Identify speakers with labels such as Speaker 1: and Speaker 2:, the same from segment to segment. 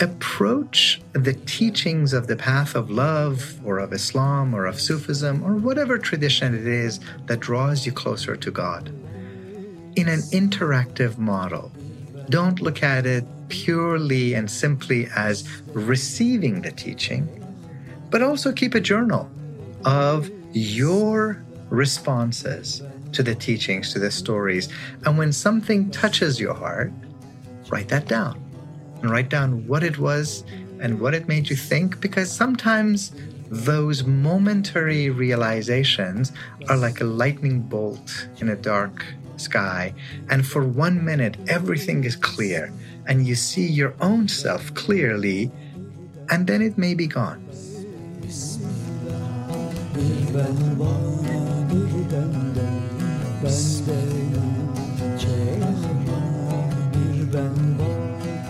Speaker 1: approach the teachings of the path of love or of Islam or of Sufism or whatever tradition it is that draws you closer to God in an interactive model. Don't look at it purely and simply as receiving the teaching, but also keep a journal of your responses to the teachings, to the stories. And when something touches your heart, write that down and write down what it was and what it made you think, because sometimes those momentary realizations are like a lightning bolt in a dark sky. And for one minute, everything is clear and you see your own self clearly, and then it may be gone.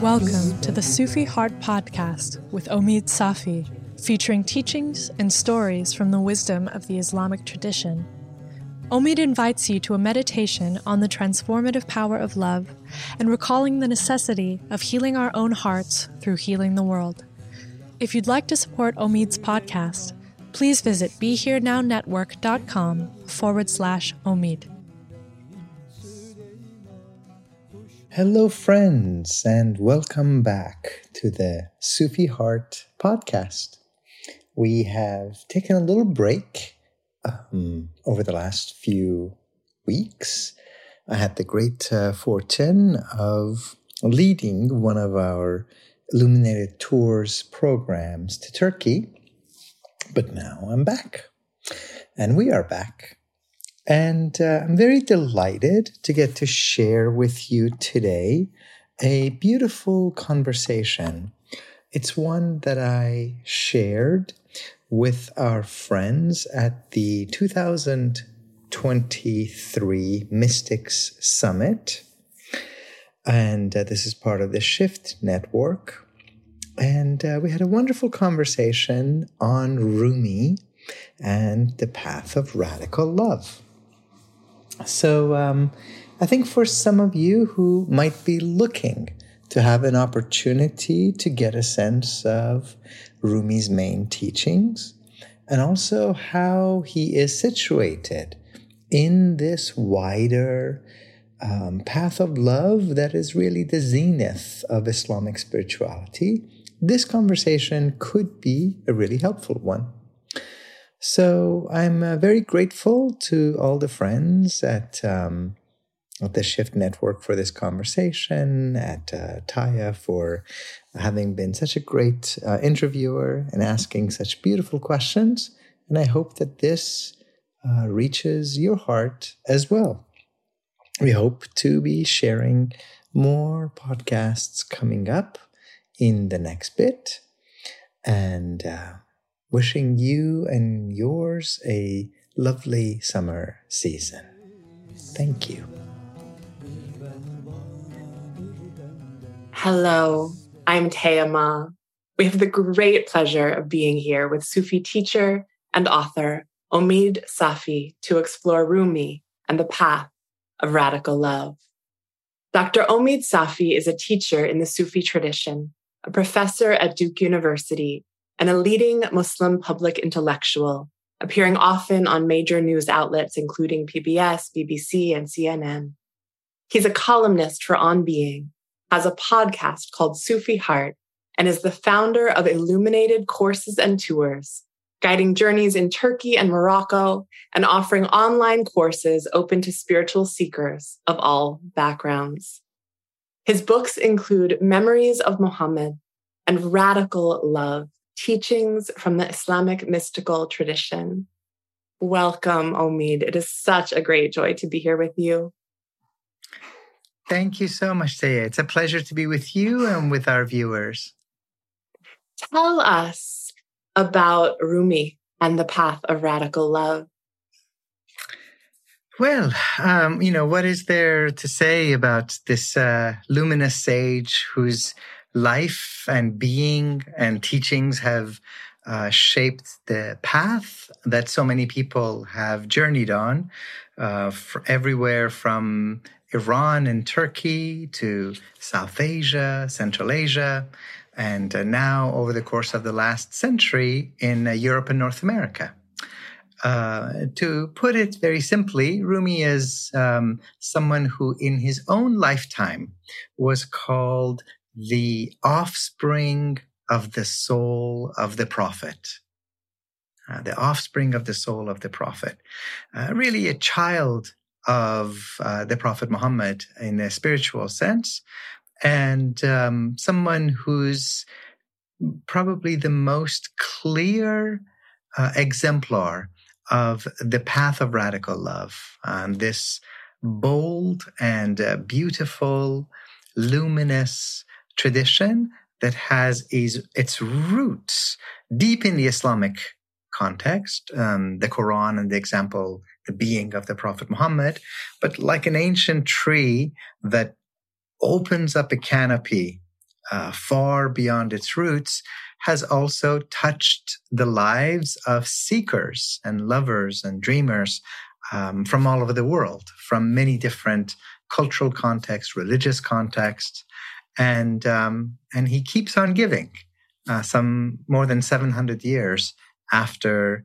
Speaker 2: Welcome to the Sufi Heart Podcast with Omid Safi, featuring teachings and stories from the wisdom of the Islamic tradition. Omid invites you to a meditation on the transformative power of love and recalling the necessity of healing our own hearts through healing the world. If you'd like to support Omid's podcast, please visit BeHereNowNetwork.com forward slash Omid.
Speaker 1: Hello, friends, and welcome back to the Sufi Heart podcast. We have taken a little break um, over the last few weeks. I had the great uh, fortune of leading one of our Illuminated Tours programs to Turkey. But now I'm back. And we are back. And uh, I'm very delighted to get to share with you today a beautiful conversation. It's one that I shared with our friends at the 2023 Mystics Summit. And uh, this is part of the Shift Network. And uh, we had a wonderful conversation on Rumi and the path of radical love. So, um, I think for some of you who might be looking to have an opportunity to get a sense of Rumi's main teachings and also how he is situated in this wider um, path of love that is really the zenith of Islamic spirituality. This conversation could be a really helpful one. So I'm uh, very grateful to all the friends at um, at the Shift Network for this conversation, at uh, Taya for having been such a great uh, interviewer and asking such beautiful questions. And I hope that this uh, reaches your heart as well. We hope to be sharing more podcasts coming up in the next bit. And uh, wishing you and yours a lovely summer season. Thank you.
Speaker 3: Hello, I'm Taya Mâ. We have the great pleasure of being here with Sufi teacher and author Omid Safi to explore Rumi and the path of radical love. Dr. Omid Safi is a teacher in the Sufi tradition, a professor at Duke University, and a leading Muslim public intellectual, appearing often on major news outlets including PBS, BBC, and CNN. He's a columnist for On Being has a podcast called Sufi Heart and is the founder of Illuminated Courses and Tours, guiding journeys in Turkey and Morocco and offering online courses open to spiritual seekers of all backgrounds. His books include Memories of Muhammad and Radical Love, teachings from the Islamic mystical tradition. Welcome, Omid. It is such a great joy to be here with you.
Speaker 1: Thank you so much, Taya. It's a pleasure to be with you and with our viewers.
Speaker 3: Tell us about Rumi and the path of radical love.
Speaker 1: Well, um, you know, what is there to say about this uh, luminous sage whose life and being and teachings have uh, shaped the path that so many people have journeyed on, uh, everywhere from Iran and Turkey to South Asia, Central Asia, and uh, now over the course of the last century in uh, Europe and North America. Uh, to put it very simply, Rumi is um, someone who, in his own lifetime, was called the offspring of the soul of the prophet. Uh, the offspring of the soul of the prophet. Uh, really, a child of uh, the Prophet Muhammad in a spiritual sense, and um, someone who's probably the most clear uh, exemplar of the path of radical love. And this bold and uh, beautiful, luminous tradition that has is, its roots deep in the Islamic context, um, the Quran and the example, the being of the Prophet Muhammad, but like an ancient tree that opens up a canopy uh, far beyond its roots, has also touched the lives of seekers and lovers and dreamers um, from all over the world, from many different cultural contexts, religious contexts, and um, and he keeps on giving. Uh, some more than 700 years after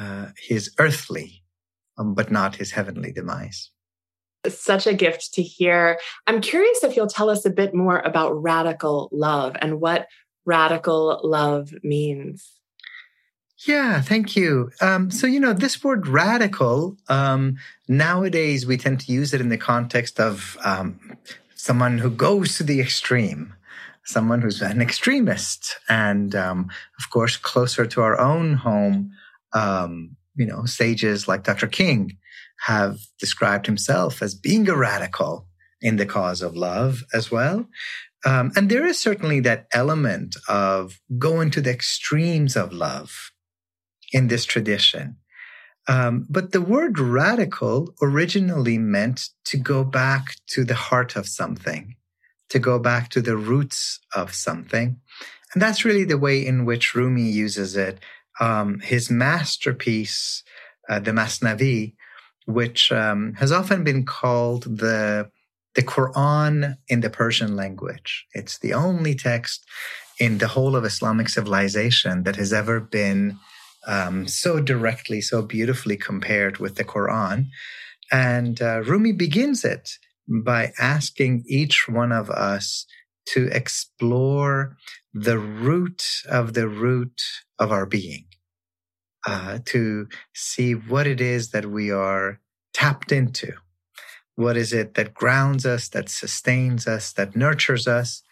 Speaker 1: uh, his earthly, um, but not his heavenly demise.
Speaker 3: Such a gift to hear. I'm curious if you'll tell us a bit more about radical love and what radical love means.
Speaker 1: Yeah, thank you. Um, so, you know, this word radical, um, nowadays we tend to use it in the context of um, someone who goes to the extreme someone who's an extremist. And um, of course, closer to our own home, um, you know, sages like Dr. King have described himself as being a radical in the cause of love as well. Um, and there is certainly that element of going to the extremes of love in this tradition. Um, but the word radical originally meant to go back to the heart of something, to go back to the roots of something. And that's really the way in which Rumi uses it. Um, his masterpiece, uh, the Masnavi, which um, has often been called the the Quran in the Persian language. It's the only text in the whole of Islamic civilization that has ever been um, so directly, so beautifully compared with the Quran. And uh, Rumi begins it by asking each one of us to explore the root of the root of our being, uh, to see what it is that we are tapped into. What is it that grounds us, that sustains us, that nurtures us?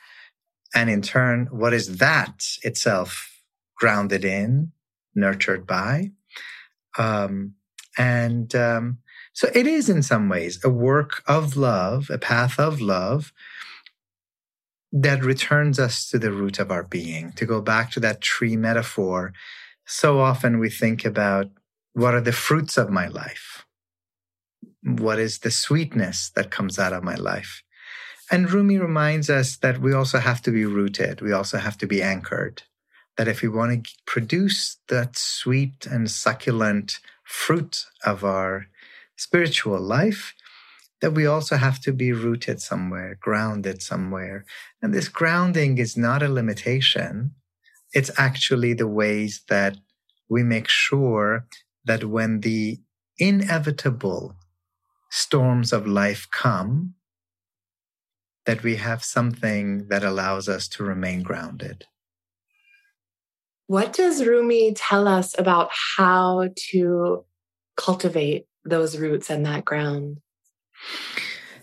Speaker 1: And in turn, what is that itself grounded in, nurtured by? Um, and um, so it is in some ways a work of love, a path of love that returns us to the root of our being, to go back to that tree metaphor. So often we think about what are the fruits of my life? What is the sweetness that comes out of my life? And Rumi reminds us that we also have to be rooted. We also have to be anchored. That if we want to produce that sweet and succulent fruit of our spiritual life, that we also have to be rooted somewhere, grounded somewhere. And this grounding is not a limitation. It's actually the ways that we make sure that when the inevitable storms of life come, that we have something that allows us to remain grounded.
Speaker 3: What does Rumi tell us about how to cultivate those roots and that ground?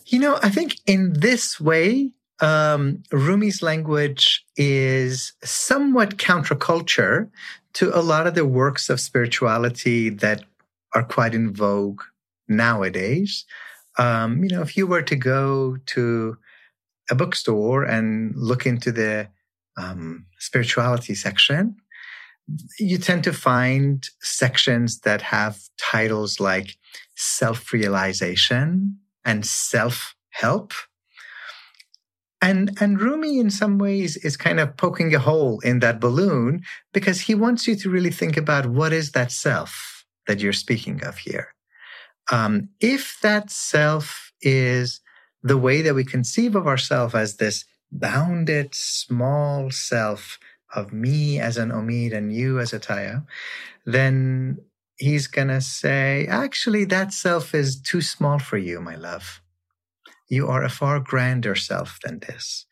Speaker 1: You know, I think in this way, um, Rumi's language is somewhat counterculture to a lot of the works of spirituality that are quite in vogue nowadays. Um, you know, if you were to go to a bookstore and look into the um, spirituality section, you tend to find sections that have titles like self realization and self help. And, and Rumi, in some ways, is kind of poking a hole in that balloon because he wants you to really think about what is that self that you're speaking of here. Um, if that self is the way that we conceive of ourselves as this bounded small self of me as an Omid and you as a Taya, then he's going to say, actually, that self is too small for you, my love. You are a far grander self than this.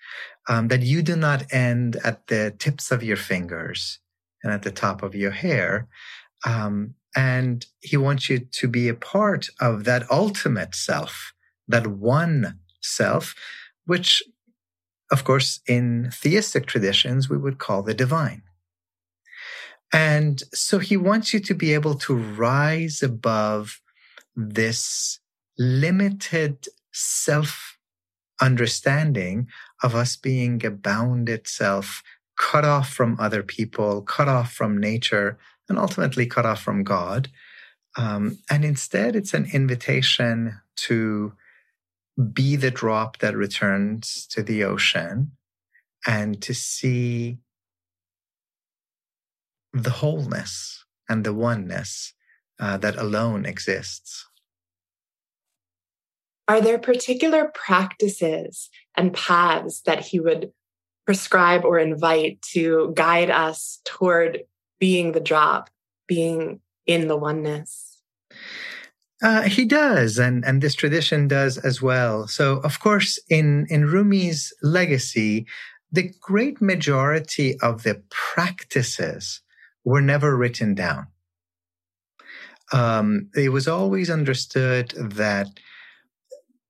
Speaker 1: Um, that you do not end at the tips of your fingers and at the top of your hair. Um, and he wants you to be a part of that ultimate self, that one self, which, of course, in theistic traditions, we would call the divine. And so he wants you to be able to rise above this limited self understanding of us being a bounded self, cut off from other people, cut off from nature, and ultimately cut off from God. Um, and instead, it's an invitation to be the drop that returns to the ocean and to see the wholeness and the oneness uh, that alone exists.
Speaker 3: Are there particular practices and paths that he would prescribe or invite to guide us toward being the drop, being in the oneness?
Speaker 1: Uh, he does, and and this tradition does as well. So, of course, in in Rumi's legacy, the great majority of the practices were never written down. Um, it was always understood that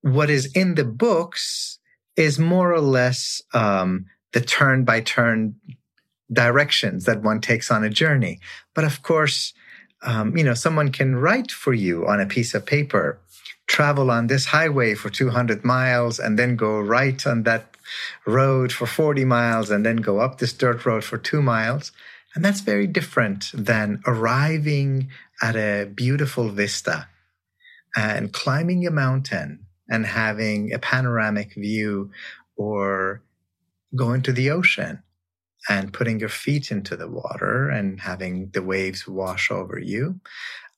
Speaker 1: what is in the books is more or less um, the turn by turn directions that one takes on a journey. But of course, um, you know, someone can write for you on a piece of paper, travel on this highway for 200 miles, and then go right on that road for 40 miles, and then go up this dirt road for two miles. And that's very different than arriving at a beautiful vista and climbing a mountain and having a panoramic view or going to the ocean and putting your feet into the water and having the waves wash over you.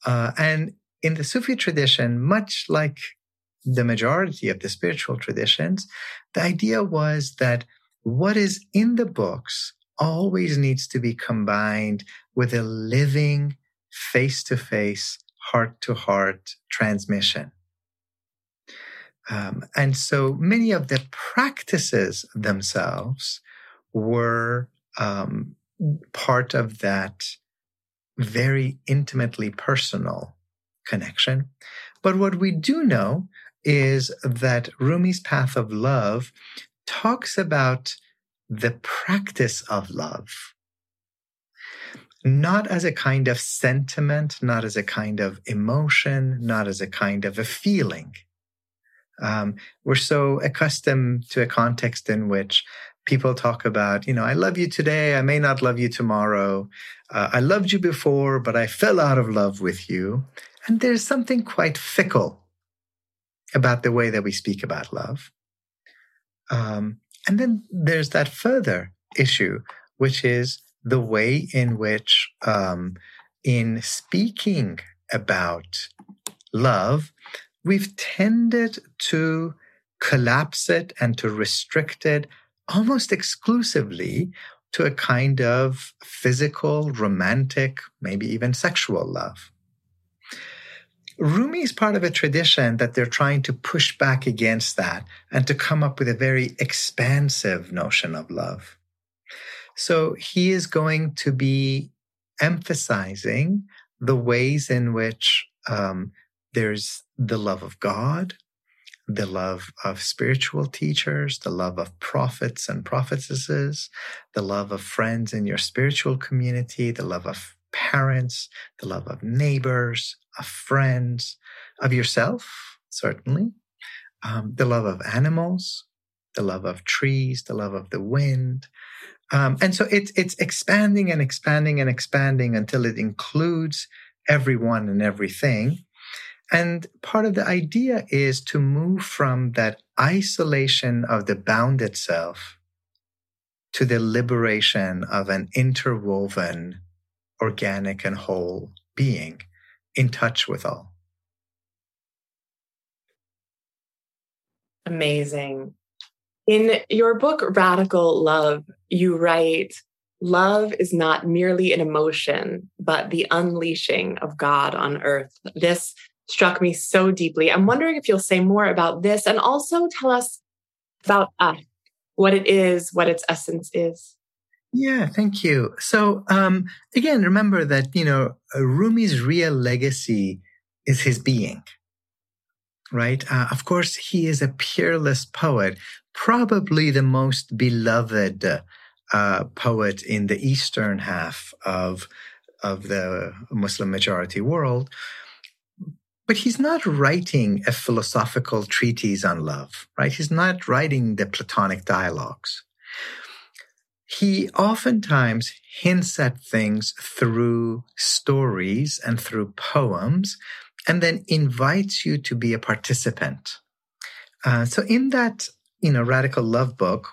Speaker 1: Uh, and in the Sufi tradition, much like the majority of the spiritual traditions, the idea was that what is in the books always needs to be combined with a living, face to face, heart to heart transmission. Um, and so many of the practices themselves were um, part of that very intimately personal connection. But what we do know is that Rumi's Path of Love talks about the practice of love, not as a kind of sentiment, not as a kind of emotion, not as a kind of a feeling. Um, we're so accustomed to a context in which people talk about, you know, I love you today, I may not love you tomorrow. Uh, I loved you before, but I fell out of love with you. And there's something quite fickle about the way that we speak about love. Um, and then there's that further issue, which is the way in which, um, in speaking about love, we've tended to collapse it and to restrict it almost exclusively to a kind of physical, romantic, maybe even sexual love. Rumi is part of a tradition that they're trying to push back against that and to come up with a very expansive notion of love. So he is going to be emphasizing the ways in which um, there's the love of God, the love of spiritual teachers, the love of prophets and prophetesses, the love of friends in your spiritual community, the love of parents, the love of neighbors, of friends, of yourself, certainly, um, the love of animals, the love of trees, the love of the wind. Um, and so it's, it's expanding and expanding and expanding until it includes everyone and everything. And part of the idea is to move from that isolation of the bounded self to the liberation of an interwoven, organic, and whole being in touch with all.
Speaker 3: Amazing. In your book, Radical Love, you write, Love is not merely an emotion, but the unleashing of God on earth. This struck me so deeply. I'm wondering if you'll say more about this and also tell us about us, what it is, what its essence is.
Speaker 1: Yeah, thank you. So, um, again, remember that, you know, Rumi's real legacy is his being, right? Uh, of course, he is a peerless poet, probably the most beloved uh, poet in the eastern half of of the Muslim majority world. But he's not writing a philosophical treatise on love, right? He's not writing the Platonic dialogues. He oftentimes hints at things through stories and through poems, and then invites you to be a participant. Uh, so, in that, you know, radical love book,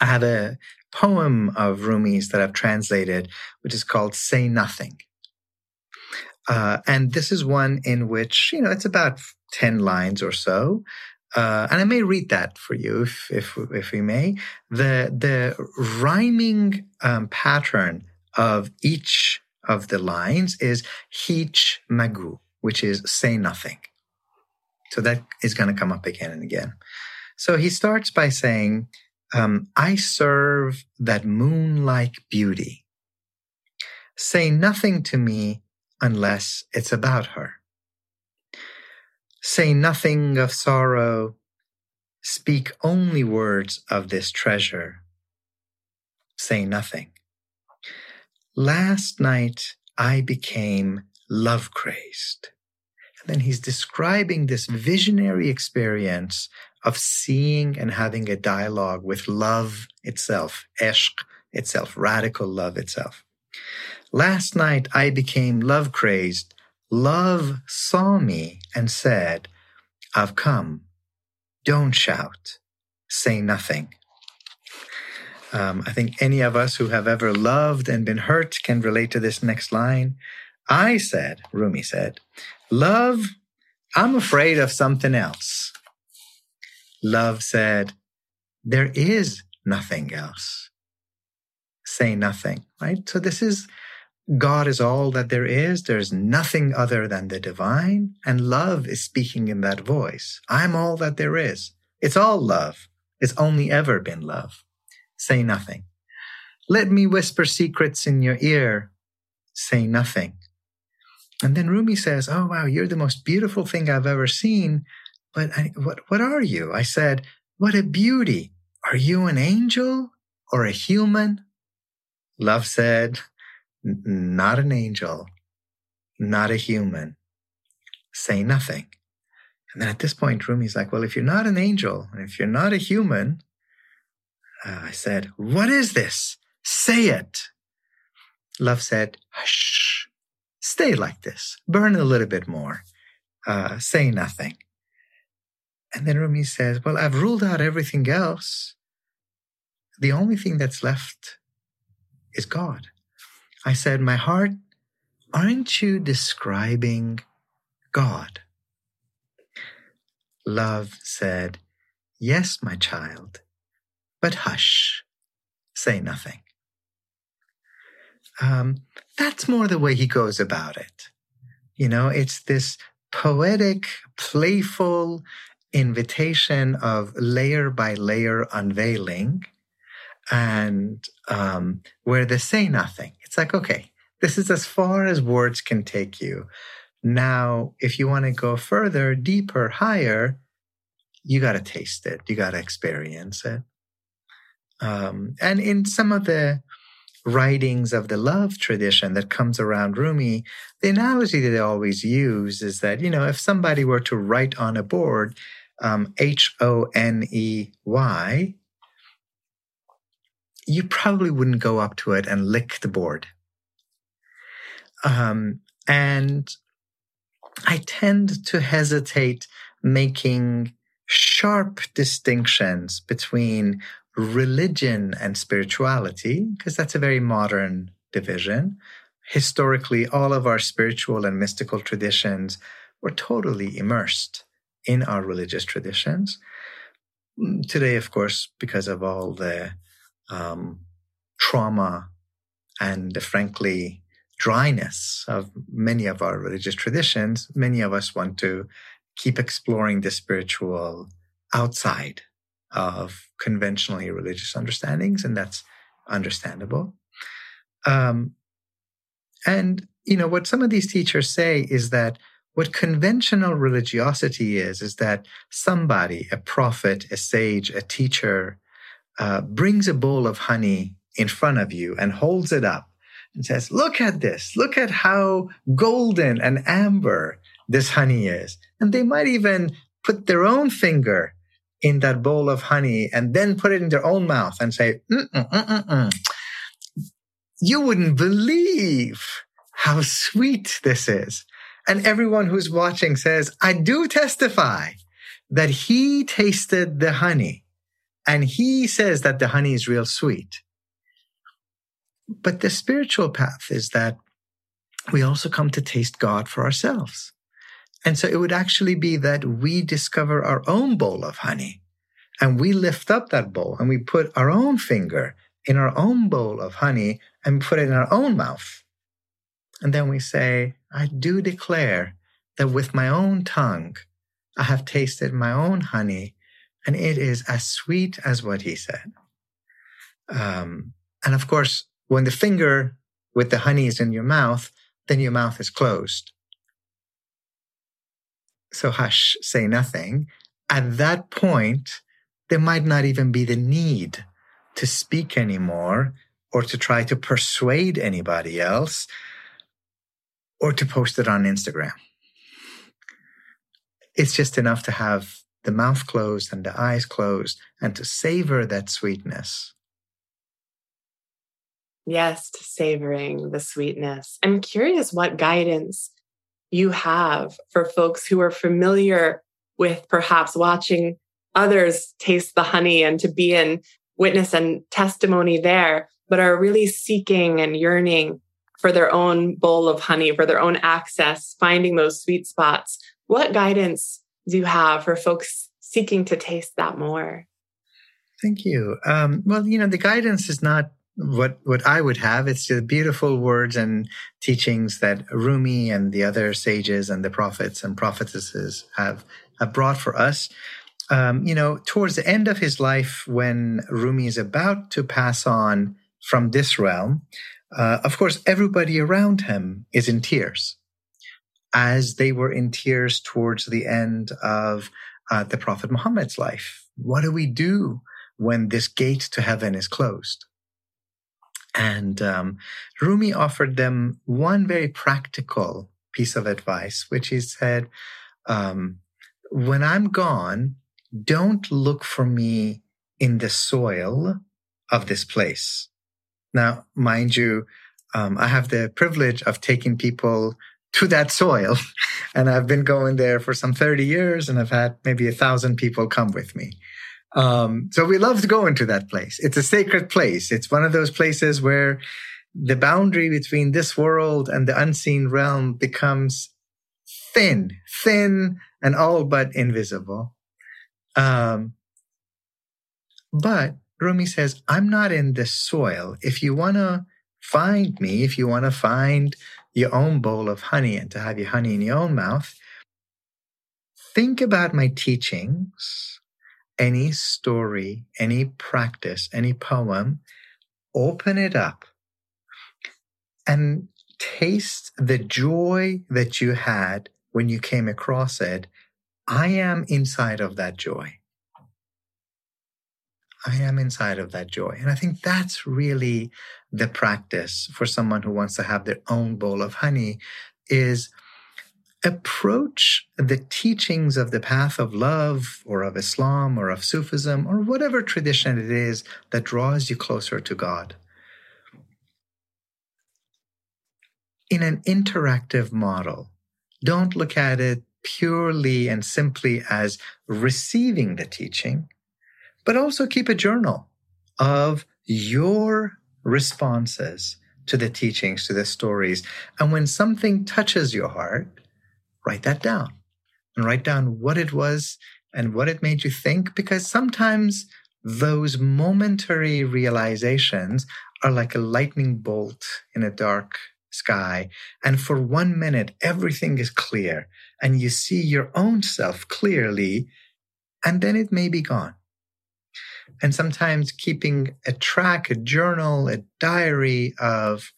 Speaker 1: I have a poem of Rumi's that I've translated, which is called Say Nothing. Uh, and this is one in which, you know, it's about 10 lines or so. Uh, and I may read that for you if, if, if we may. The, the rhyming um, pattern of each of the lines is hich magu, which is say nothing. So that is going to come up again and again. So he starts by saying, um, I serve that moon like beauty. Say nothing to me unless it's about her. Say nothing of sorrow. Speak only words of this treasure. Say nothing. Last night I became love crazed. And then he's describing this visionary experience of seeing and having a dialogue with love itself, eshq itself, radical love itself. Last night I became love crazed. Love saw me and said, I've come. Don't shout. Say nothing. Um, I think any of us who have ever loved and been hurt can relate to this next line. I said, Rumi said, Love, I'm afraid of something else. Love said, There is nothing else. Say nothing, right? So this is God is all that there is. There's nothing other than the divine. And love is speaking in that voice. I'm all that there is. It's all love. It's only ever been love. Say nothing. Let me whisper secrets in your ear. Say nothing. And then Rumi says, Oh, wow, you're the most beautiful thing I've ever seen. But I, what, what are you? I said, What a beauty. Are you an angel or a human? Love said, Not an angel, not a human. Say nothing. And then at this point, Rumi's like, Well, if you're not an angel, and if you're not a human, uh, I said, What is this? Say it. Love said, Hush, stay like this, burn a little bit more, uh, say nothing. And then Rumi says, Well, I've ruled out everything else. The only thing that's left is God. I said, My heart, aren't you describing God? Love said, Yes, my child, but hush, say nothing. Um, that's more the way he goes about it. You know, it's this poetic, playful, invitation of layer by layer unveiling and um, where they say nothing. It's like, okay, this is as far as words can take you. Now, if you want to go further, deeper, higher, you got to taste it. You got to experience it. Um, and in some of the writings of the love tradition that comes around Rumi, the analogy that they always use is that, you know, if somebody were to write on a board, um, H O N E Y, you probably wouldn't go up to it and lick the board. Um, and I tend to hesitate making sharp distinctions between religion and spirituality, because that's a very modern division. Historically, all of our spiritual and mystical traditions were totally immersed in our religious traditions. today, of course, because of all the um, trauma and frankly dryness of many of our religious traditions, many of us want to keep exploring the spiritual outside of conventionally religious understandings, and that's understandable. Um, and you know what some of these teachers say is that what conventional religiosity is is that somebody, a prophet, a sage, a teacher, uh, brings a bowl of honey in front of you and holds it up and says, "Look at this! Look at how golden and amber this honey is." And they might even put their own finger in that bowl of honey and then put it in their own mouth and say, Mm-mm-mm-mm. you wouldn't believe how sweet this is. And everyone who's watching says, I do testify that he tasted the honey and he says that the honey is real sweet. But the spiritual path is that we also come to taste God for ourselves. And so it would actually be that we discover our own bowl of honey and we lift up that bowl and we put our own finger in our own bowl of honey and put it in our own mouth. And then we say, I do declare that with my own tongue, I have tasted my own honey and it is as sweet as what he said. Um, and of course, when the finger with the honey is in your mouth, then your mouth is closed so hush, say nothing. At that point, there might not even be the need to speak anymore or to try to persuade anybody else or to post it on Instagram. It's just enough to have the mouth closed and the eyes closed and to savor that sweetness.
Speaker 3: Yes, to savoring the sweetness. I'm curious what guidance you have for folks who are familiar with perhaps watching others taste the honey and to be in witness and testimony there, but are really seeking and yearning for their own bowl of honey, for their own access, finding those sweet spots. What guidance do you have for folks seeking to taste that more?
Speaker 1: Thank you. Um, well, you know, the guidance is not what what I would have. It's the beautiful words and teachings that Rumi and the other sages and the prophets and prophetesses have have brought for us. Um, you know, towards the end of his life, when Rumi is about to pass on from this realm, uh, of course, everybody around him is in tears, as they were in tears towards the end of uh, the Prophet Muhammad's life. What do we do when this gate to heaven is closed? And um, Rumi offered them one very practical piece of advice, which he said, um, When I'm gone, don't look for me in the soil of this place. Now, mind you, um, I have the privilege of taking people to that soil, and I've been going there for some 30 years, and I've had maybe a thousand people come with me. Um, so we love to go into that place. It's a sacred place. It's one of those places where the boundary between this world and the unseen realm becomes thin, thin and all but invisible. Um, but Rumi says, I'm not in this soil. If you want to find me, if you want to find your own bowl of honey and to have your honey in your own mouth, think about my teachings any story, any practice, any poem, open it up and taste the joy that you had when you came across it. I am inside of that joy. I am inside of that joy. And I think that's really the practice for someone who wants to have their own bowl of honey is approach the teachings of the path of love or of Islam or of Sufism or whatever tradition it is that draws you closer to God in an interactive model. Don't look at it purely and simply as receiving the teaching, but also keep a journal of your responses to the teachings, to the stories. And when something touches your heart, write that down and write down what it was and what it made you think, because sometimes those momentary realizations are like a lightning bolt in a dark sky. And for one minute, everything is clear and you see your own self clearly, and then it may be gone. And sometimes keeping a track, a journal, a diary of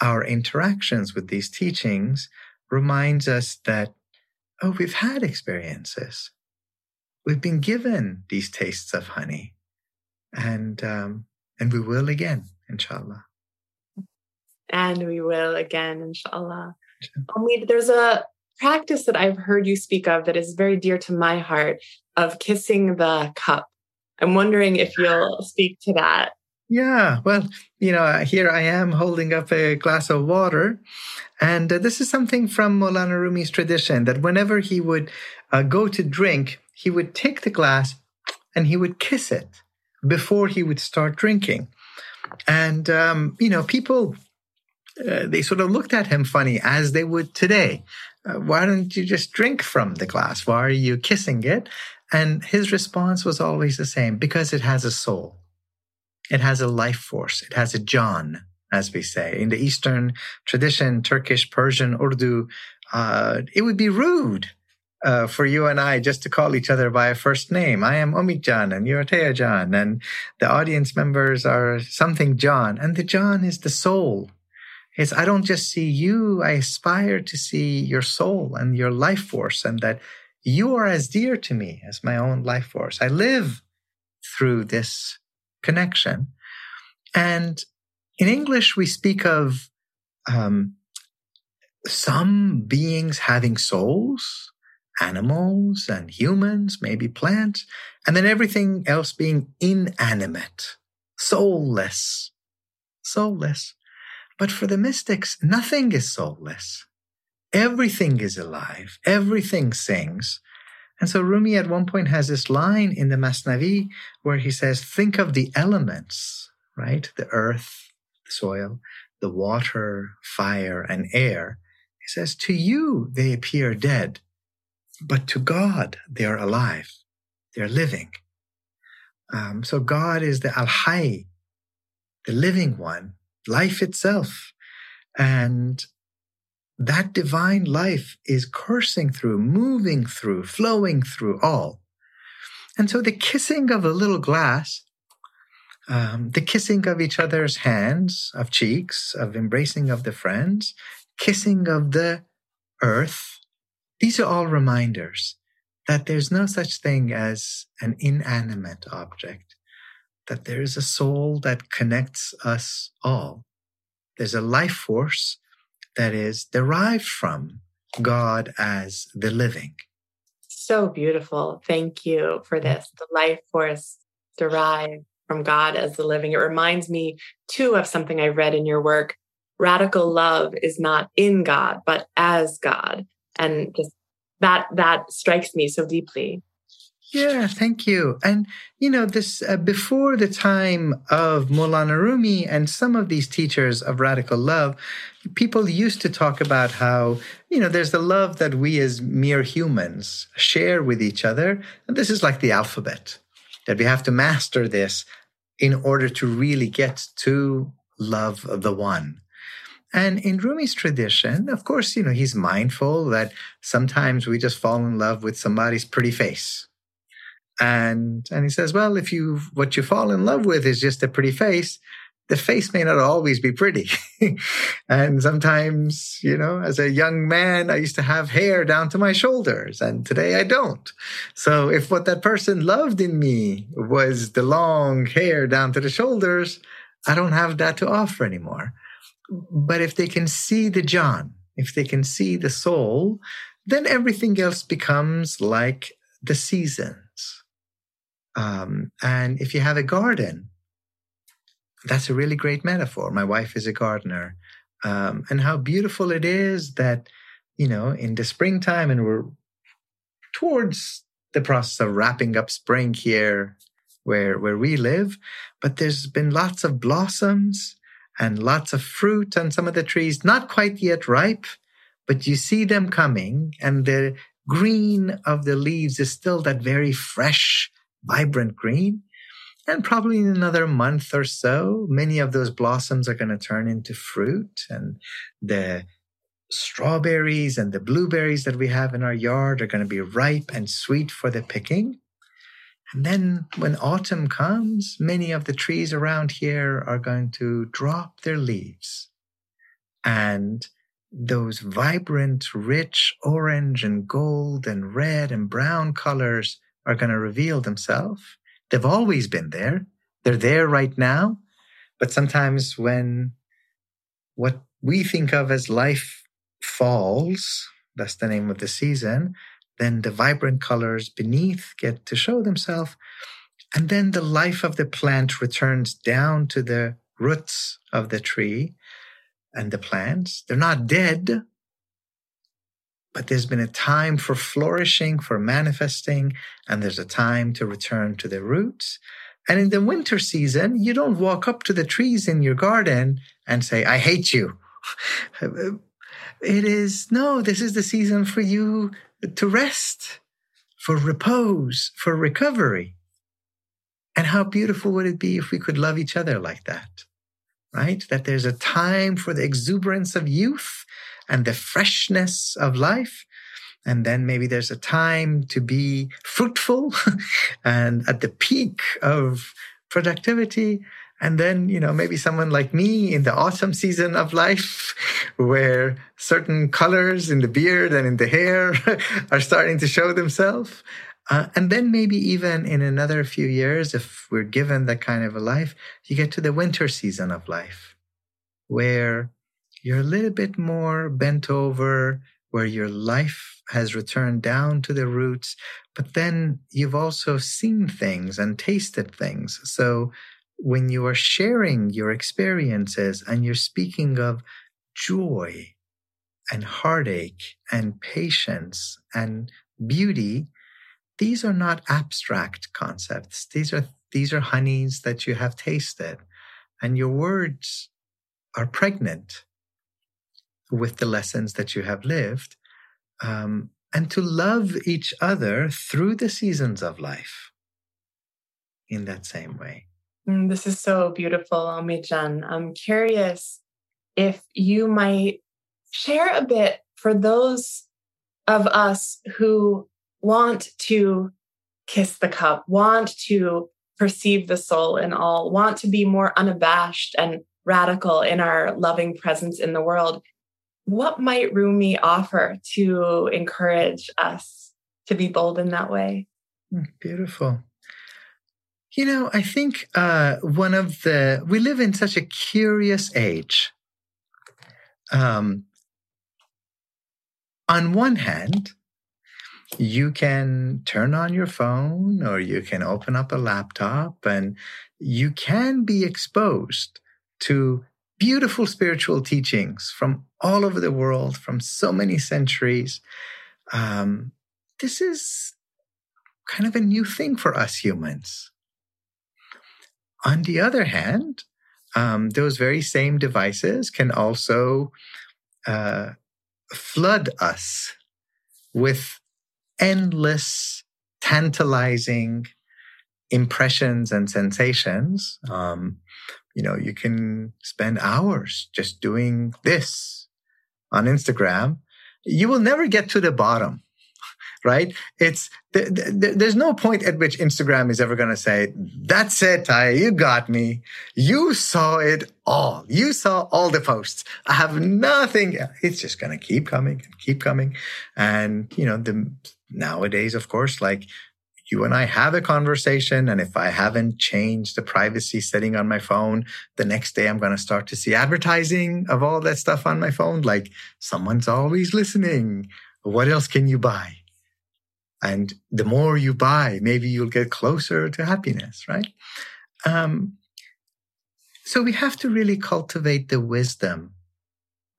Speaker 1: our interactions with these teachings reminds us that, oh, we've had experiences. We've been given these tastes of honey. And, um, and we will again, inshallah.
Speaker 3: And we will again, inshallah. Omid, there's a practice that I've heard you speak of that is very dear to my heart of kissing the cup. I'm wondering if you'll speak to that.
Speaker 1: Yeah, well, you know, here I am holding up a glass of water. And uh, this is something from Maulana Rumi's tradition that whenever he would uh, go to drink, he would take the glass and he would kiss it before he would start drinking. And, um, you know, people, uh, they sort of looked at him funny as they would today. Uh, why don't you just drink from the glass? Why are you kissing it? And his response was always the same because it has a soul. It has a life force. It has a jan, as we say. In the Eastern tradition, Turkish, Persian, Urdu, uh, it would be rude uh, for you and I just to call each other by a first name. I am Omid Jan and you're Taya Jan and the audience members are something jan and the jan is the soul. It's, I don't just see you. I aspire to see your soul and your life force and that you are as dear to me as my own life force. I live through this connection. And in English, we speak of um, some beings having souls, animals and humans, maybe plants, and then everything else being inanimate, soulless, soulless. But for the mystics, nothing is soulless. Everything is alive. Everything sings. And so Rumi at one point has this line in the Masnavi where he says, think of the elements, right? The earth, the soil, the water, fire, and air. He says, to you, they appear dead, but to God, they are alive. They're living. Um, so God is the Al Hayy, the living one, life itself. And that divine life is coursing through, moving through, flowing through all. And so the kissing of a little glass, um, the kissing of each other's hands, of cheeks, of embracing of the friends, kissing of the earth, these are all reminders that there's no such thing as an inanimate object, that there is a soul that connects us all. There's a life force that is derived from God as the living.
Speaker 3: So beautiful. Thank you for this. The life force derived from God as the living. It reminds me too of something I read in your work. Radical love is not in God, but as God. And just that, that strikes me so deeply.
Speaker 1: Yeah, thank you. And you know, this uh, before the time of Maulana Rumi and some of these teachers of radical love, people used to talk about how you know there's the love that we as mere humans share with each other, and this is like the alphabet that we have to master this in order to really get to love the one. And in Rumi's tradition, of course, you know, he's mindful that sometimes we just fall in love with somebody's pretty face and, and he says, well, if you, what you fall in love with is just a pretty face, the face may not always be pretty. and sometimes, you know, as a young man, I used to have hair down to my shoulders and today I don't. So if what that person loved in me was the long hair down to the shoulders, I don't have that to offer anymore. But if they can see the jan, if they can see the soul, then everything else becomes like the season um, and if you have a garden, that's a really great metaphor. My wife is a gardener. Um, and how beautiful it is that, you know, in the springtime and we're towards the process of wrapping up spring here where, where we live, but there's been lots of blossoms and lots of fruit on some of the trees, not quite yet ripe, but you see them coming and the, green of the leaves is still that very fresh, vibrant green. And probably in another month or so, many of those blossoms are going to turn into fruit and the strawberries and the blueberries that we have in our yard are going to be ripe and sweet for the picking. And then when autumn comes, many of the trees around here are going to drop their leaves. And those vibrant, rich orange and gold and red and brown colors are going to reveal themselves. They've always been there. They're there right now. But sometimes when what we think of as life falls, that's the name of the season, then the vibrant colors beneath get to show themselves. And then the life of the plant returns down to the roots of the tree and the plants. They're not dead, but there's been a time for flourishing, for manifesting, and there's a time to return to the roots. And in the winter season, you don't walk up to the trees in your garden and say, I hate you. it is, no, this is the season for you to rest, for repose, for recovery. And how beautiful would it be if we could love each other like that? right? That there's a time for the exuberance of youth and the freshness of life. And then maybe there's a time to be fruitful and at the peak of productivity. And then, you know, maybe someone like me in the autumn season of life, where certain colors in the beard and in the hair are starting to show themselves. Uh, and then maybe even in another few years, if we're given that kind of a life, you get to the winter season of life where you're a little bit more bent over, where your life has returned down to the roots, but then you've also seen things and tasted things. So when you are sharing your experiences and you're speaking of joy and heartache and patience and beauty, these are not abstract concepts. These are, these are honeys that you have tasted and your words are pregnant with the lessons that you have lived. Um, and to love each other through the seasons of life in that same way.
Speaker 3: Mm, this is so beautiful, Omid-jan. I'm curious if you might share a bit for those of us who want to kiss the cup, want to perceive the soul in all, want to be more unabashed and radical in our loving presence in the world. What might Rumi offer to encourage us to be bold in that way?
Speaker 1: Hmm, beautiful. You know, I think uh, one of the, we live in such a curious age. Um, on one hand, you can turn on your phone or you can open up a laptop and you can be exposed to beautiful spiritual teachings from all over the world, from so many centuries. Um, this is kind of a new thing for us humans. On the other hand, um, those very same devices can also uh, flood us with endless, tantalizing impressions and sensations. Um, you know, you can spend hours just doing this on Instagram. You will never get to the bottom right? It's th- th- there's no point at which Instagram is ever going to say, "That's it, I you got me. You saw it all. You saw all the posts. I have nothing." It's just going to keep coming and keep coming, and you know the nowadays, of course, like you and I have a conversation. And if I haven't changed the privacy setting on my phone, the next day I'm going to start to see advertising of all that stuff on my phone. Like someone's always listening. What else can you buy? And the more you buy, maybe you'll get closer to happiness, right? Um, so we have to really cultivate the wisdom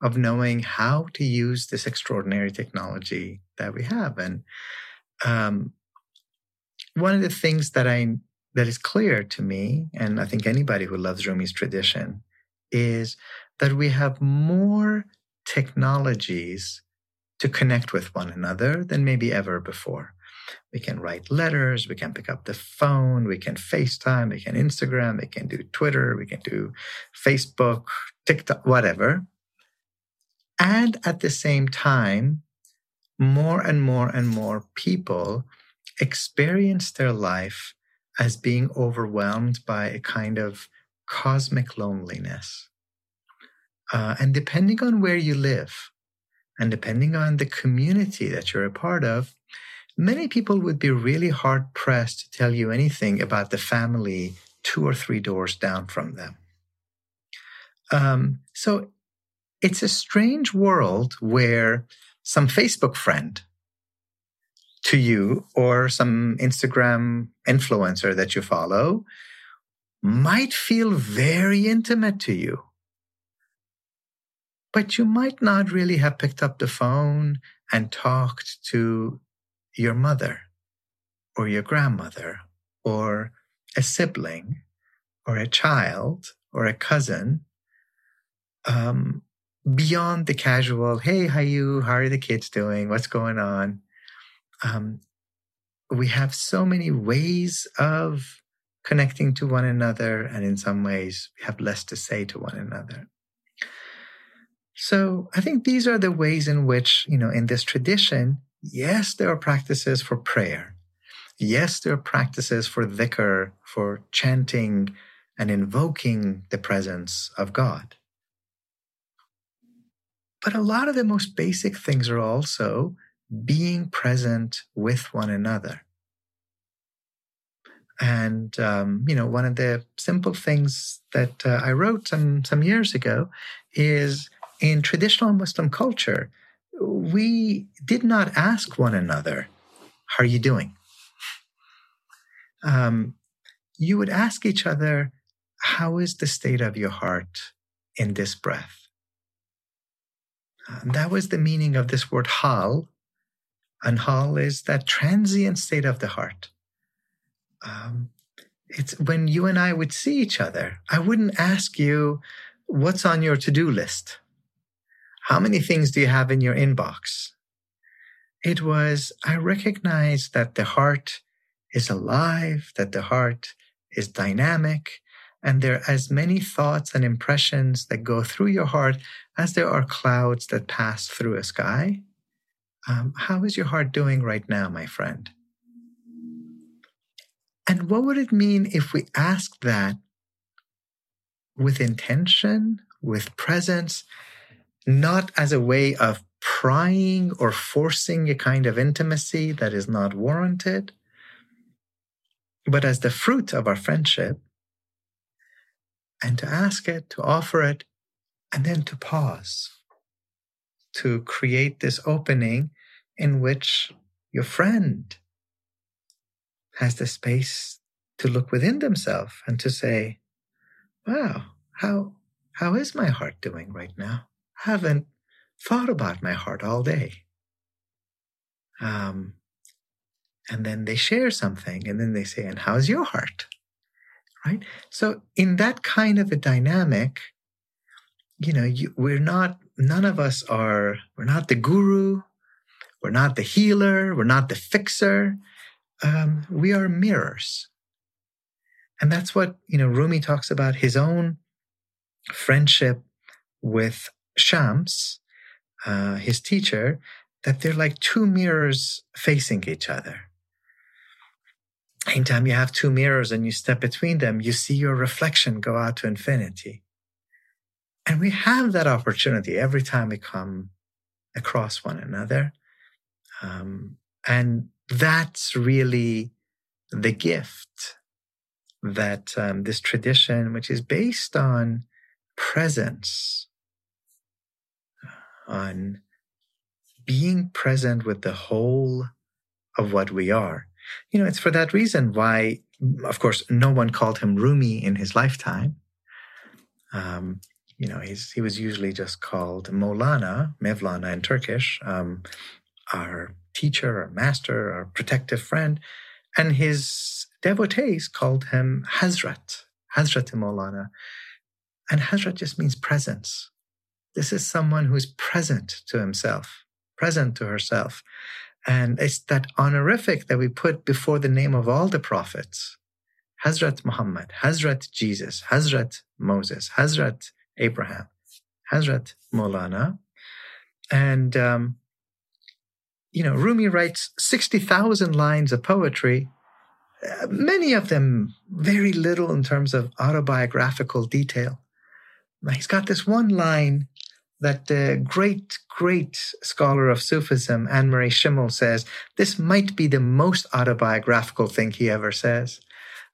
Speaker 1: of knowing how to use this extraordinary technology that we have. And um, one of the things that I that is clear to me, and I think anybody who loves Rumi's tradition, is that we have more technologies to connect with one another than maybe ever before. We can write letters, we can pick up the phone, we can FaceTime, we can Instagram, we can do Twitter, we can do Facebook, TikTok, whatever. And at the same time, more and more and more people experience their life as being overwhelmed by a kind of cosmic loneliness. Uh, and depending on where you live and depending on the community that you're a part of, many people would be really hard pressed to tell you anything about the family two or three doors down from them. Um, so it's a strange world where some Facebook friend to you or some Instagram influencer that you follow might feel very intimate to you. But you might not really have picked up the phone and talked to your mother or your grandmother or a sibling or a child or a cousin um, beyond the casual, hey, how you? How are the kids doing? What's going on? Um, we have so many ways of connecting to one another, and in some ways, we have less to say to one another. So I think these are the ways in which, you know, in this tradition, yes, there are practices for prayer. Yes, there are practices for dhikr, for chanting and invoking the presence of God. But a lot of the most basic things are also being present with one another. And um, you know, one of the simple things that uh, I wrote some some years ago is in traditional Muslim culture, we did not ask one another, "How are you doing?" Um, you would ask each other, "How is the state of your heart in this breath?" that was the meaning of this word hal. And hal is that transient state of the heart. Um, it's when you and I would see each other, I wouldn't ask you, what's on your to do list? How many things do you have in your inbox? It was, I recognize that the heart is alive, that the heart is dynamic, and there are as many thoughts and impressions that go through your heart as there are clouds that pass through a sky. Um, how is your heart doing right now, my friend? And what would it mean if we asked that with intention, with presence, not as a way of prying or forcing a kind of intimacy that is not warranted, but as the fruit of our friendship and to ask it, to offer it, and then to pause, to create this opening in which your friend has the space to look within themselves and to say, wow, how, how is my heart doing right now? I haven't thought about my heart all day. Um, and then they share something and then they say, and how's your heart? right? So in that kind of a dynamic, you know, you, we're not, none of us are, we're not the guru, we're not the healer, we're not the fixer. Um, we are mirrors. And that's what, you know, Rumi talks about his own friendship with Shams, uh, his teacher, that they're like two mirrors facing each other anytime you have two mirrors and you step between them, you see your reflection go out to infinity. And we have that opportunity every time we come across one another. Um, and that's really the gift that um, this tradition, which is based on presence, on being present with the whole of what we are, you know, it's for that reason why, of course, no one called him Rumi in his lifetime. Um, you know, he was usually just called Molana, Mevlana in Turkish, um, our teacher, our master, our protective friend. And his devotees called him Hazrat, Hazrat Molana. And Hazrat just means presence. This is someone who's present to himself present to herself. And it's that honorific that we put before the name of all the prophets. Hazrat Muhammad, Hazrat Jesus, Hazrat Moses, Hazrat Abraham, Hazrat Maulana. And, um, you know, Rumi writes 60,000 lines of poetry, uh, many of them very little in terms of autobiographical detail. He's got this one line that the great, great scholar of Sufism, Annemarie Schimmel, says this might be the most autobiographical thing he ever says.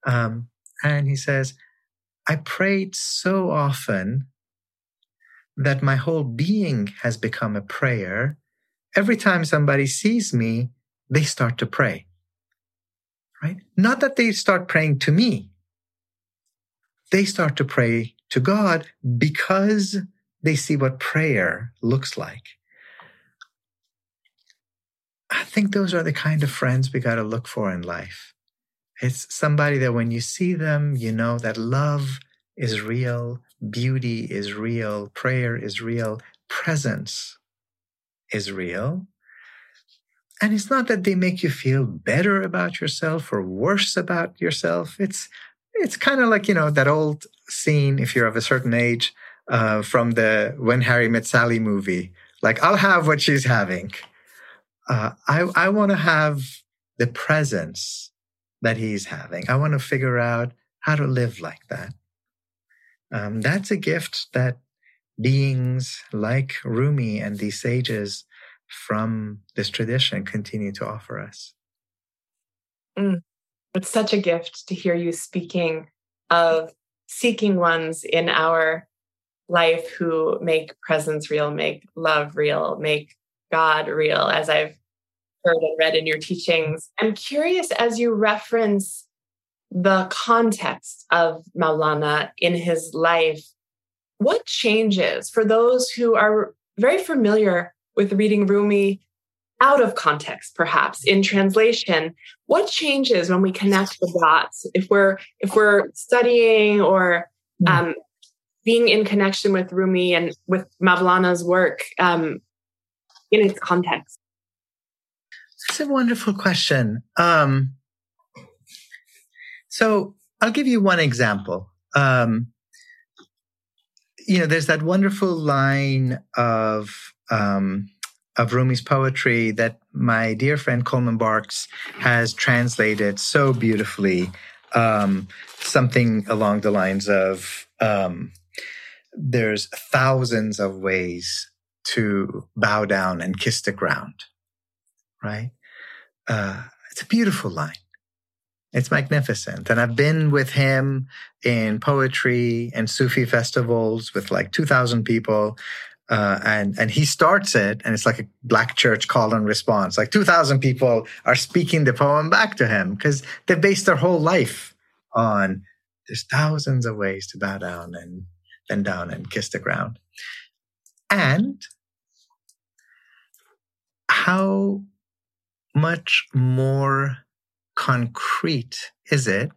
Speaker 1: Um, and he says, I prayed so often that my whole being has become a prayer. Every time somebody sees me, they start to pray. Right? Not that they start praying to me. They start to pray to God because they see what prayer looks like. I think those are the kind of friends we got to look for in life. It's somebody that when you see them, you know that love is real, beauty is real, prayer is real, presence is real. And it's not that they make you feel better about yourself or worse about yourself. It's it's kind of like, you know, that old scene if you're of a certain age uh, from the When Harry Met Sally movie. Like, I'll have what she's having. Uh, I, I want to have the presence that he's having. I want to figure out how to live like that. Um, that's a gift that beings like Rumi and these sages from this tradition continue to offer us.
Speaker 3: Mm. It's such a gift to hear you speaking of seeking ones in our life who make presence real, make love real, make God real, as I've heard and read in your teachings. I'm curious as you reference the context of Maulana in his life, what changes for those who are very familiar with reading Rumi out of context perhaps in translation what changes when we connect the dots if we're if we're studying or hmm. um, being in connection with Rumi and with Maulana's work um, in its context?
Speaker 1: That's a wonderful question. Um, so I'll give you one example. Um, you know, there's that wonderful line of um, of Rumi's poetry that my dear friend Coleman Barks has translated so beautifully. Um, something along the lines of um, there's thousands of ways to bow down and kiss the ground, right? Uh, it's a beautiful line. It's magnificent. And I've been with him in poetry and Sufi festivals with like 2,000 people. Uh, and, and he starts it and it's like a black church call and response. Like 2,000 people are speaking the poem back to him because they based their whole life on there's thousands of ways to bow down and bend down and kiss the ground. And how much more concrete is it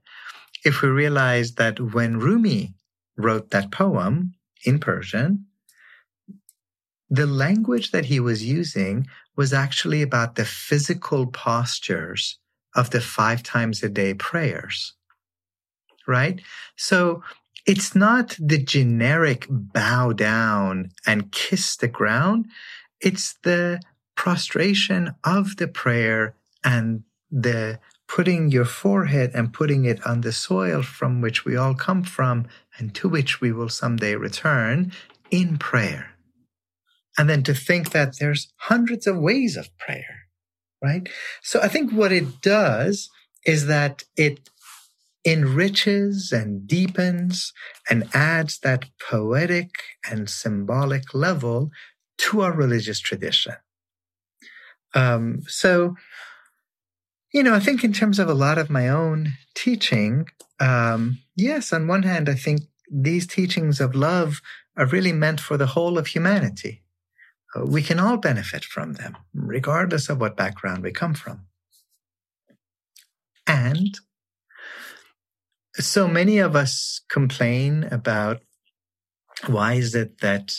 Speaker 1: if we realize that when Rumi wrote that poem in Persian, the language that he was using was actually about the physical postures of the five times a day prayers. Right? So it's not the generic bow down and kiss the ground. It's the prostration of the prayer and the putting your forehead and putting it on the soil from which we all come from and to which we will someday return in prayer. And then to think that there's hundreds of ways of prayer, right? So I think what it does is that it enriches and deepens and adds that poetic and symbolic level to our religious tradition. Um, so, you know, I think in terms of a lot of my own teaching, um, yes, on one hand, I think these teachings of love are really meant for the whole of humanity. Uh, we can all benefit from them, regardless of what background we come from. And so many of us complain about why is it that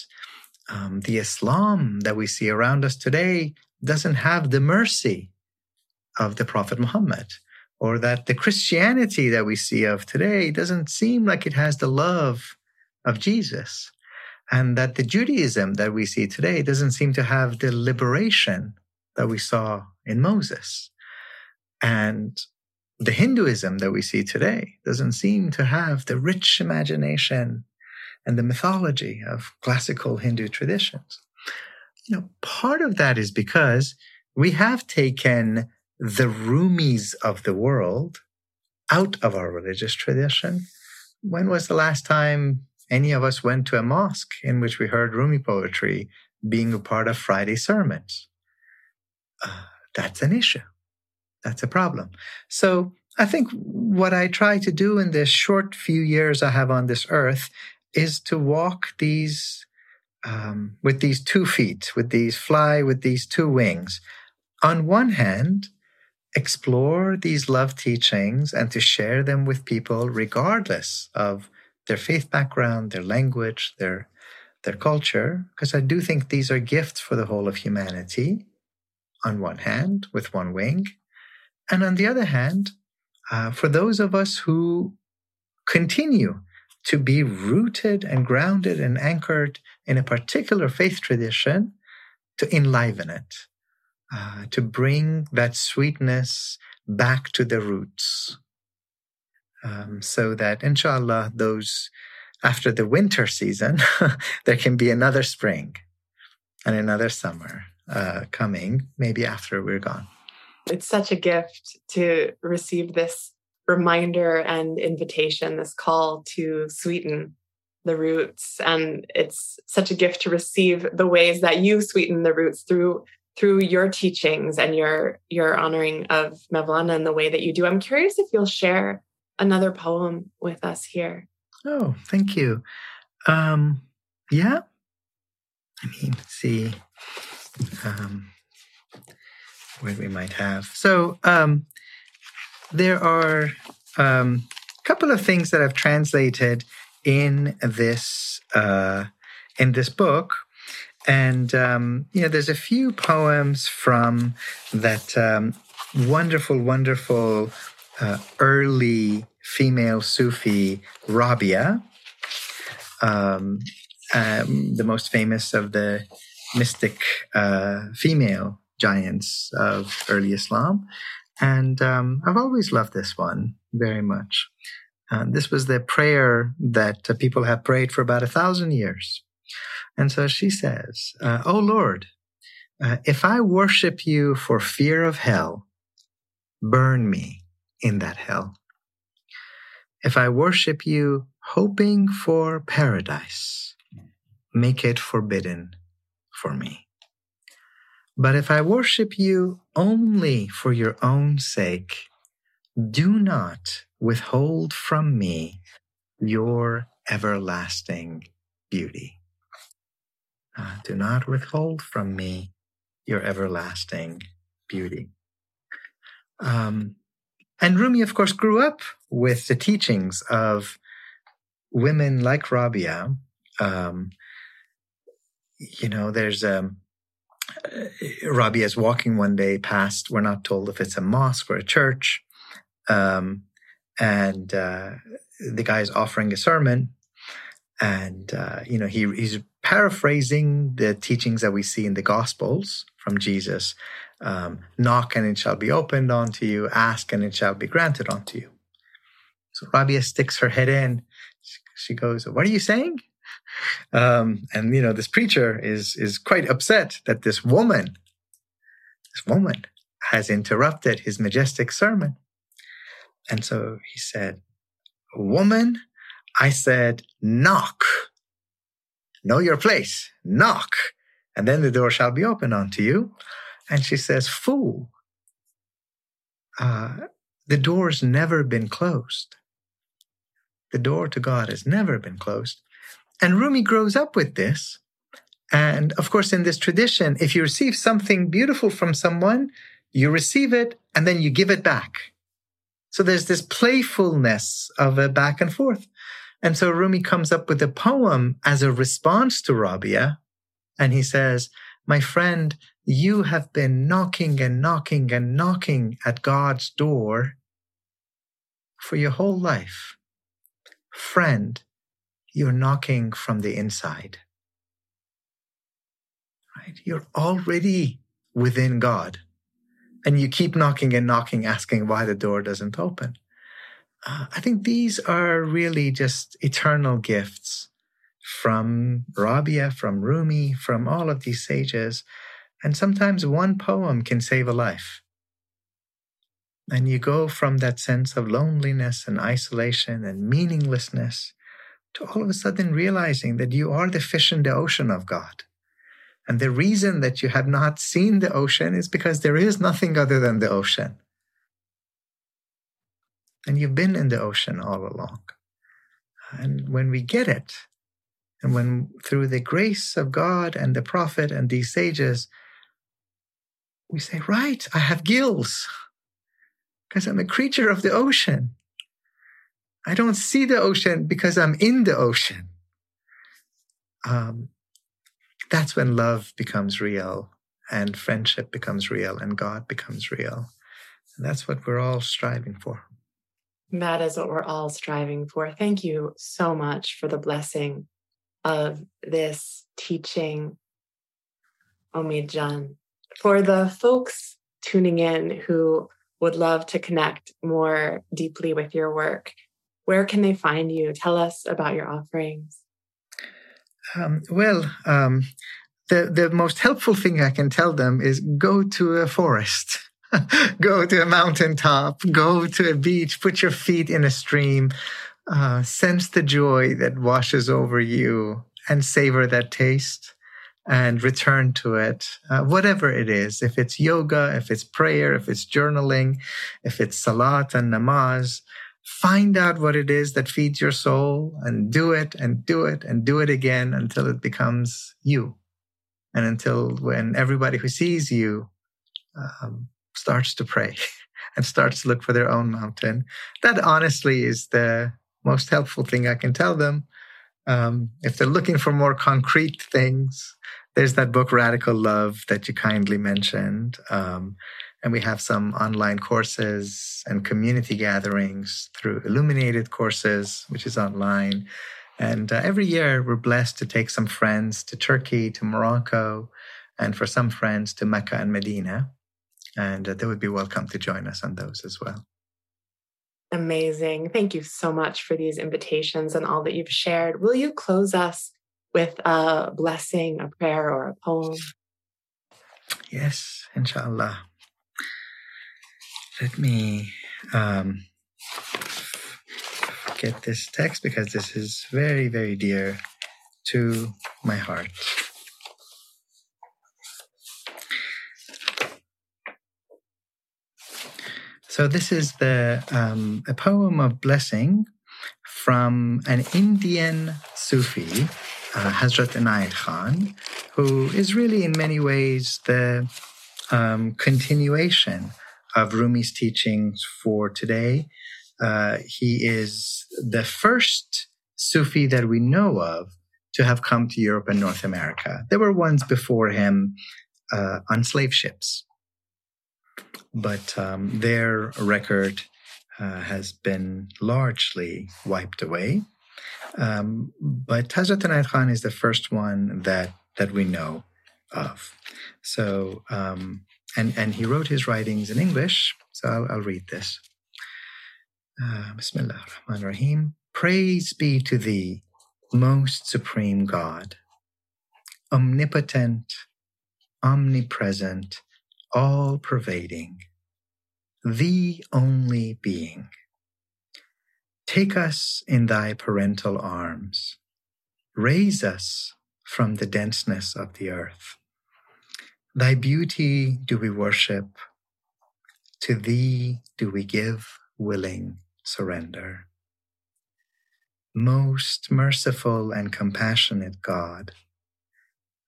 Speaker 1: um, the Islam that we see around us today doesn't have the mercy of the Prophet Muhammad, or that the Christianity that we see of today doesn't seem like it has the love of Jesus, and that the Judaism that we see today doesn't seem to have the liberation that we saw in Moses. And the Hinduism that we see today doesn't seem to have the rich imagination and the mythology of classical Hindu traditions. You know, part of that is because we have taken the Rumis of the world out of our religious tradition. When was the last time any of us went to a mosque in which we heard Rumi poetry being a part of Friday sermons? Uh, that's an issue. That's a problem. So I think what I try to do in this short few years I have on this earth is to walk these um, with these two feet, with these fly with these two wings. On one hand, explore these love teachings and to share them with people regardless of their faith background, their language, their their culture, because I do think these are gifts for the whole of humanity. On one hand, with one wing, and on the other hand, uh, for those of us who continue to be rooted and grounded and anchored in a particular faith tradition, to enliven it, uh, to bring that sweetness back to the roots. Um, so that inshallah, those after the winter season, there can be another spring and another summer uh, coming, maybe after we're gone.
Speaker 3: It's such a gift to receive this reminder and invitation, this call to sweeten the roots. And it's such a gift to receive the ways that you sweeten the roots through through your teachings and your your honoring of Mevlana and the way that you do. I'm curious if you'll share another poem with us here.
Speaker 1: Oh, thank you. Um, yeah. I mean, see um, what we might have. So um, there are a um, couple of things that I've translated in this uh, in this book, and um, you know, there's a few poems from that um, wonderful, wonderful uh, early female Sufi Rabia, um, um, the most famous of the mystic uh, female giants of early Islam. And um, I've always loved this one very much. Uh, this was the prayer that uh, people have prayed for about a thousand years. And so she says, uh, Oh Lord, uh, if I worship you for fear of hell, burn me in that hell. If I worship you hoping for paradise, make it forbidden for me. But if I worship you only for your own sake, do not withhold from me your everlasting beauty. Uh, do not withhold from me your everlasting beauty. Um, and Rumi, of course, grew up with the teachings of women like Rabia. Um, you know, there's a uh, Rabia is walking one day past, we're not told if it's a mosque or a church. Um, and uh, the guy is offering a sermon. And, uh, you know, he, he's paraphrasing the teachings that we see in the Gospels from Jesus um, knock and it shall be opened unto you, ask and it shall be granted unto you. So Rabia sticks her head in. She goes, What are you saying? Um, and you know, this preacher is is quite upset that this woman, this woman, has interrupted his majestic sermon. And so he said, Woman, I said, knock. Know your place, knock, and then the door shall be opened unto you. And she says, Fool, uh, the door's never been closed. The door to God has never been closed. And Rumi grows up with this. And of course, in this tradition, if you receive something beautiful from someone, you receive it and then you give it back. So there's this playfulness of a back and forth. And so Rumi comes up with a poem as a response to Rabia And he says, My friend, you have been knocking and knocking and knocking at God's door for your whole life. Friend, you're knocking from the inside. Right? You're already within God. And you keep knocking and knocking, asking why the door doesn't open. Uh, I think these are really just eternal gifts from Rabia, from Rumi, from all of these sages. And sometimes one poem can save a life. And you go from that sense of loneliness and isolation and meaninglessness to all of a sudden realizing that you are the fish in the ocean of God. And the reason that you have not seen the ocean is because there is nothing other than the ocean. And you've been in the ocean all along. And when we get it, and when through the grace of God and the prophet and these sages, we say, right, I have gills because I'm a creature of the ocean. I don't see the ocean because I'm in the ocean. Um, that's when love becomes real and friendship becomes real and God becomes real. And that's what we're all striving for.
Speaker 3: That is what we're all striving for. Thank you so much for the blessing of this teaching, Omid Jan. For the folks tuning in who would love to connect more deeply with your work, where can they find you? Tell us about your offerings.
Speaker 1: Um, well, um, the the most helpful thing I can tell them is go to a forest, go to a mountaintop, go to a beach, put your feet in a stream, uh, sense the joy that washes over you, and savor that taste. And return to it, uh, whatever it is. If it's yoga, if it's prayer, if it's journaling, if it's salat and namaz, find out what it is that feeds your soul and do it and do it and do it again until it becomes you. And until when everybody who sees you um, starts to pray and starts to look for their own mountain. That honestly is the most helpful thing I can tell them. Um, if they're looking for more concrete things, there's that book, Radical Love, that you kindly mentioned. Um, and we have some online courses and community gatherings through Illuminated Courses, which is online. And uh, every year we're blessed to take some friends to Turkey, to Morocco, and for some friends to Mecca and Medina. And uh, they would be welcome to join us on those as well.
Speaker 3: Amazing. Thank you so much for these invitations and all that you've shared. Will you close us with a blessing, a prayer, or a poem?
Speaker 1: Yes, inshallah let me um, get this text because this is very, very dear to my heart. So this is the um, a poem of blessing from an Indian Sufi, uh, Hazrat Inayat Khan, who is really in many ways the um, continuation of Rumi's teachings for today. Uh, he is the first Sufi that we know of to have come to Europe and North America. There were ones before him uh, on slave ships, but um, their record uh, has been largely wiped away. Um, but Hazrat Inayat Khan is the first one that that we know of. So um, and, and he wrote his writings in English, so I'll, I'll read this. Uh, Bismillah ar-Rahman rahim Praise be to thee, most supreme God, omnipotent, omnipresent, all pervading, the only being. Take us in thy parental arms, raise us from the denseness of the earth Thy beauty do we worship, to thee do we give willing surrender. Most merciful and compassionate God,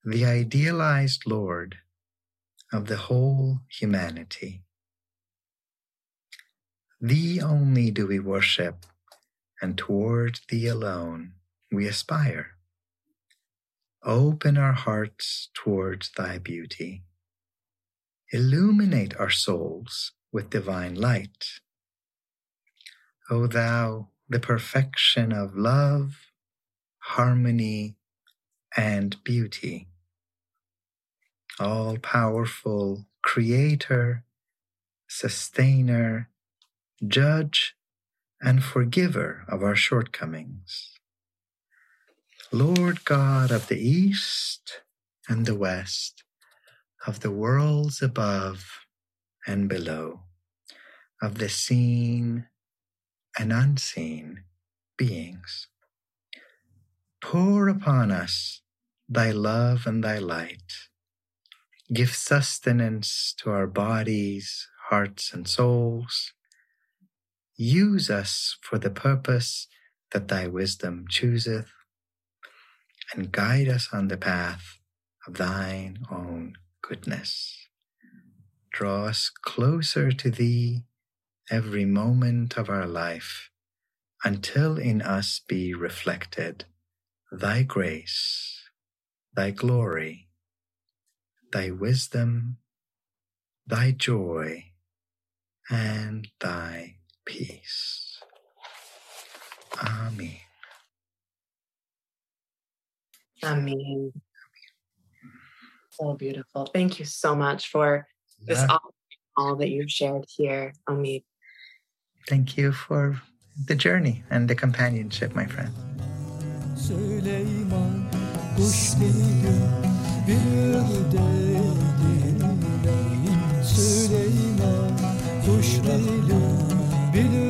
Speaker 1: the idealized Lord of the whole humanity. Thee only do we worship, and toward thee alone we aspire. open our hearts towards thy beauty. Illuminate our souls with divine light. O thou, the perfection of love, harmony, and beauty. All powerful creator, sustainer, judge, and forgiver of our shortcomings. Lord God of the East and the West, of the worlds above and below, of the seen and unseen beings. Pour upon us thy love and thy light. Give sustenance to our bodies, hearts, and souls. Use us for the purpose that thy wisdom chooseth, and guide us on the path of thine own goodness. Draw us closer to thee every moment of our life until in us be reflected thy grace, thy glory, thy wisdom, thy joy, and thy peace. Amen.
Speaker 3: Amen. So beautiful. Thank you so much for this all, all that you've shared here, Omid.
Speaker 1: Thank you for the journey and the companionship, my friend.
Speaker 4: Bir dedim Süleyman Kuş bilir